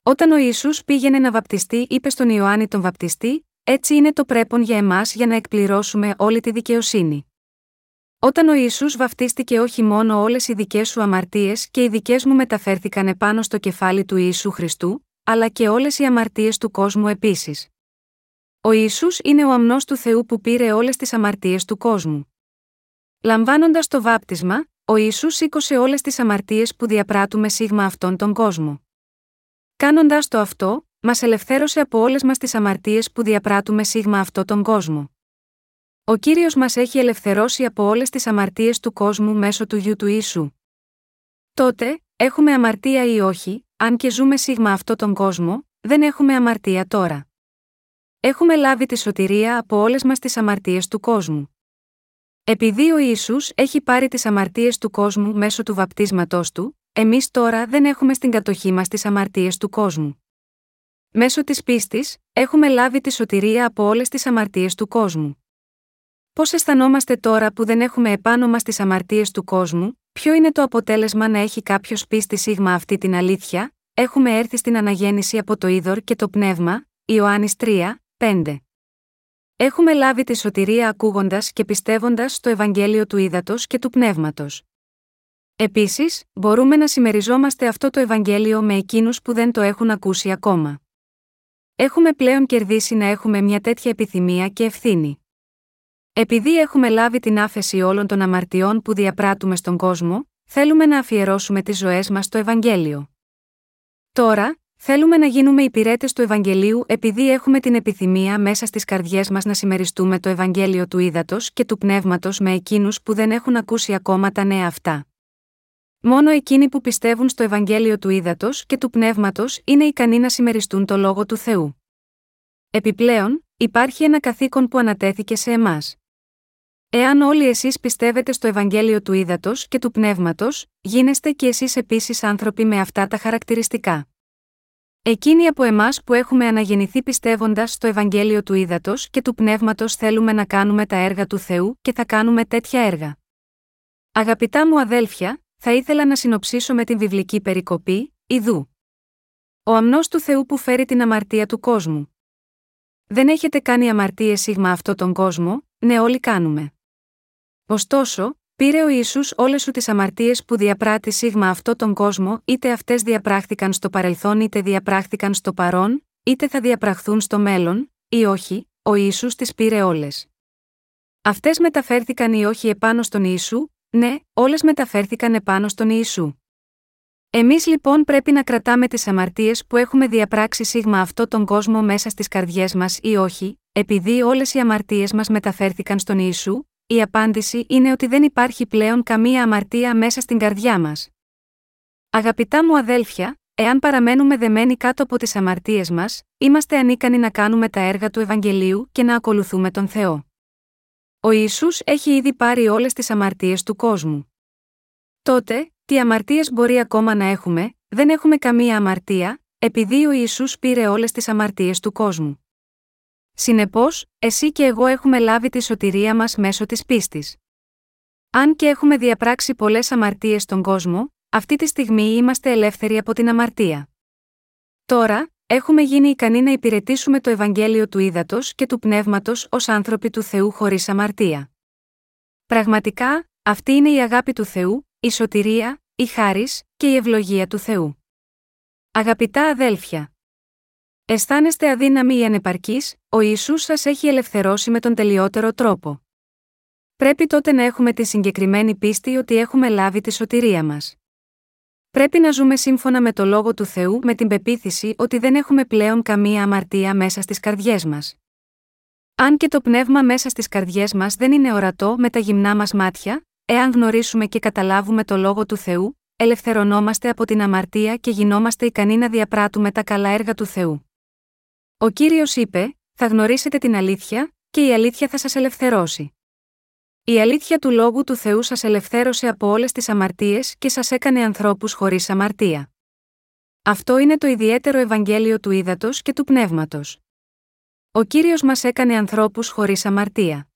Όταν ο Ισού πήγαινε να βαπτιστεί, είπε στον Ιωάννη τον Βαπτιστή: Έτσι είναι το πρέπον για εμάς για να εκπληρώσουμε όλη τη δικαιοσύνη. Όταν ο Ιησούς βαφτίστηκε όχι μόνο όλες οι δικές σου αμαρτίες και οι δικές μου μεταφέρθηκαν επάνω στο κεφάλι του Ιησού Χριστού, αλλά και όλες οι αμαρτίες του κόσμου επίσης. Ο Ιησούς είναι ο αμνός του Θεού που πήρε όλες τις αμαρτίες του κόσμου. Λαμβάνοντας το βάπτισμα, ο Ιησούς σήκωσε όλες τις αμαρτίες που διαπράττουμε σίγμα αυτόν τον κόσμο. Κάνοντας το αυτό, μας ελευθέρωσε από όλες μας τις αμαρτίες που διαπράττουμε σίγμα αυτό τον κόσμο. Ο κύριος μας έχει ελευθερώσει από όλες τις αμαρτίες του κόσμου μέσω του γιου του Ιησού. Τότε, έχουμε αμαρτία ή όχι, αν και ζούμε σίγμα αυτό τον κόσμο, δεν έχουμε αμαρτία τώρα. Έχουμε λάβει τη σωτηρία από όλες μας τις αμαρτίες του κόσμου. Επειδή ο Ιησούς έχει πάρει τις αμαρτίες του κόσμου μέσω του βαπτίσματός του, εμείς τώρα δεν έχουμε στην κατοχή μας τις αμαρτίες του κόσμου. Μέσω της πίστης, έχουμε λάβει τη σωτηρία από όλες τις αμαρτίες του κόσμου. Πώς αισθανόμαστε τώρα που δεν έχουμε επάνω μα τι αμαρτίες του κόσμου, ποιο είναι το αποτέλεσμα να έχει κάποιος πίστη σίγμα αυτή την αλήθεια, έχουμε έρθει στην αναγέννηση από το είδωρ και το πνεύμα, Ιωάννης 3, 5. Έχουμε λάβει τη σωτηρία ακούγοντας και πιστεύοντας στο Ευαγγέλιο του Ήδατος και του Πνεύματος. Επίσης, μπορούμε να συμμεριζόμαστε αυτό το Ευαγγέλιο με εκείνους που δεν το έχουν ακούσει ακόμα. Έχουμε πλέον κερδίσει να έχουμε μια τέτοια επιθυμία και ευθύνη. Επειδή έχουμε λάβει την άφεση όλων των αμαρτιών που διαπράττουμε στον κόσμο, θέλουμε να αφιερώσουμε τις ζωές μας στο Ευαγγέλιο. Τώρα, θέλουμε να γίνουμε υπηρέτες του Ευαγγελίου επειδή έχουμε την επιθυμία μέσα στις καρδιές μας να συμμεριστούμε το Ευαγγέλιο του Ήδατος και του Πνεύματος με εκείνους που δεν έχουν ακούσει ακόμα τα νέα αυτά. Μόνο εκείνοι που πιστεύουν στο Ευαγγέλιο του Ήδατος και του Πνεύματος είναι ικανοί να συμμεριστούν το λόγο του Θεού. Επιπλέον, υπάρχει ένα καθήκον που ανατέθηκε σε εμάς. Εάν όλοι εσείς πιστεύετε στο Ευαγγέλιο του Ήδατος και του Πνεύματος, γίνεστε και εσείς επίσης άνθρωποι με αυτά τα χαρακτηριστικά. Εκείνοι από εμάς που έχουμε αναγεννηθεί πιστεύοντας στο Ευαγγέλιο του Ήδατος και του Πνεύματος θέλουμε να κάνουμε τα έργα του Θεού και θα κάνουμε τέτοια έργα. Αγαπητά μου αδέλφια, θα ήθελα να συνοψίσω με την βιβλική περικοπή, Ιδού. Ο αμνός του Θεού που φέρει την αμαρτία του κόσμου. Δεν έχετε κάνει αμαρτίες σίγμα αυτό τον κόσμο, ναι όλοι κάνουμε. Ωστόσο, πήρε ο Ισού όλες σου τις αμαρτίες που διαπράττει σίγμα αυτό τον κόσμο, είτε αυτές διαπράχθηκαν στο παρελθόν είτε διαπράχθηκαν στο παρόν, είτε θα διαπραχθούν στο μέλλον, ή όχι, ο Ιησούς τις πήρε όλες. Αυτές μεταφέρθηκαν ή όχι επάνω στον Ιησού, ναι, όλες μεταφέρθηκαν επάνω στον Ιησού. Εμείς λοιπόν πρέπει να κρατάμε τις αμαρτίες που έχουμε διαπράξει σίγμα αυτό τον κόσμο μέσα στις καρδιές μας ή όχι, επειδή όλες οι αμαρτίες μας μεταφέρθηκαν στον Ιησού, η απάντηση είναι ότι δεν υπάρχει πλέον καμία αμαρτία μέσα στην καρδιά μας. Αγαπητά μου αδέλφια, εάν παραμένουμε δεμένοι κάτω από τις αμαρτίες μας, είμαστε ανίκανοι να κάνουμε τα έργα του Ευαγγελίου και να ακολουθούμε τον Θεό. Ο Ιησούς έχει ήδη πάρει όλες τις αμαρτίες του κόσμου. Τότε, τι αμαρτίες μπορεί ακόμα να έχουμε, δεν έχουμε καμία αμαρτία, επειδή ο Ιησούς πήρε όλες τις αμαρτίες του κόσμου. Συνεπώς, εσύ και εγώ έχουμε λάβει τη σωτηρία μας μέσω της πίστης. Αν και έχουμε διαπράξει πολλές αμαρτίες στον κόσμο, αυτή τη στιγμή είμαστε ελεύθεροι από την αμαρτία. Τώρα, έχουμε γίνει ικανοί να υπηρετήσουμε το Ευαγγέλιο του Ήδατος και του Πνεύματος ως άνθρωποι του Θεού χωρίς αμαρτία. Πραγματικά, αυτή είναι η αγάπη του Θεού, η σωτηρία, η χάρη και η ευλογία του Θεού. Αγαπητά αδέλφια, Αισθάνεστε αδύναμοι ή ανεπαρκείς, ο Ισού σας έχει ελευθερώσει με τον τελειότερο τρόπο. Πρέπει τότε να έχουμε τη συγκεκριμένη πίστη ότι έχουμε λάβει τη σωτηρία μας. Πρέπει να ζούμε σύμφωνα με το λόγο του Θεού με την πεποίθηση ότι δεν έχουμε πλέον καμία αμαρτία μέσα στις καρδιές μας. Αν και το πνεύμα μέσα στις καρδιές μας δεν είναι ορατό με τα γυμνά μας μάτια, εάν γνωρίσουμε και καταλάβουμε το λόγο του Θεού, ελευθερωνόμαστε από την αμαρτία και γινόμαστε ικανοί να διαπράττουμε τα καλά έργα του Θεού. Ο κύριος είπε: Θα γνωρίσετε την αλήθεια, και η αλήθεια θα σας ελευθερώσει. Η αλήθεια του λόγου του Θεού σας ελευθέρωσε από όλες τις αμαρτίες και σας έκανε ανθρώπους χωρίς αμαρτία. Αυτό είναι το ιδιαίτερο Ευαγγέλιο του ύδατο και του πνεύματος. Ο κύριος μας έκανε ανθρώπους χωρίς αμαρτία.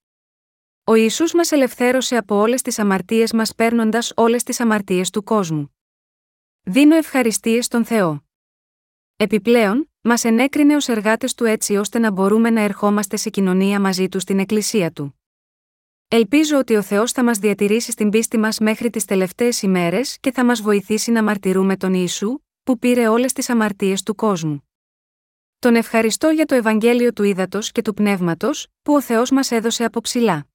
Ο Ιησούς μας ελευθέρωσε από όλες τις αμαρτίες μας παίρνοντας όλες τις αμαρτίες του κόσμου. Δίνω ευχαριστίες στον Θεό. Επιπλέον, μας ενέκρινε ως εργάτες του έτσι ώστε να μπορούμε να ερχόμαστε σε κοινωνία μαζί του στην Εκκλησία του. Ελπίζω ότι ο Θεός θα μας διατηρήσει στην πίστη μας μέχρι τις τελευταίες ημέρες και θα μας βοηθήσει να μαρτυρούμε τον Ιησού, που πήρε όλες τις αμαρτίες του κόσμου. Τον ευχαριστώ για το Ευαγγέλιο του Ήδατος και του Πνεύματος, που ο Θεός μας έδωσε από ψηλά.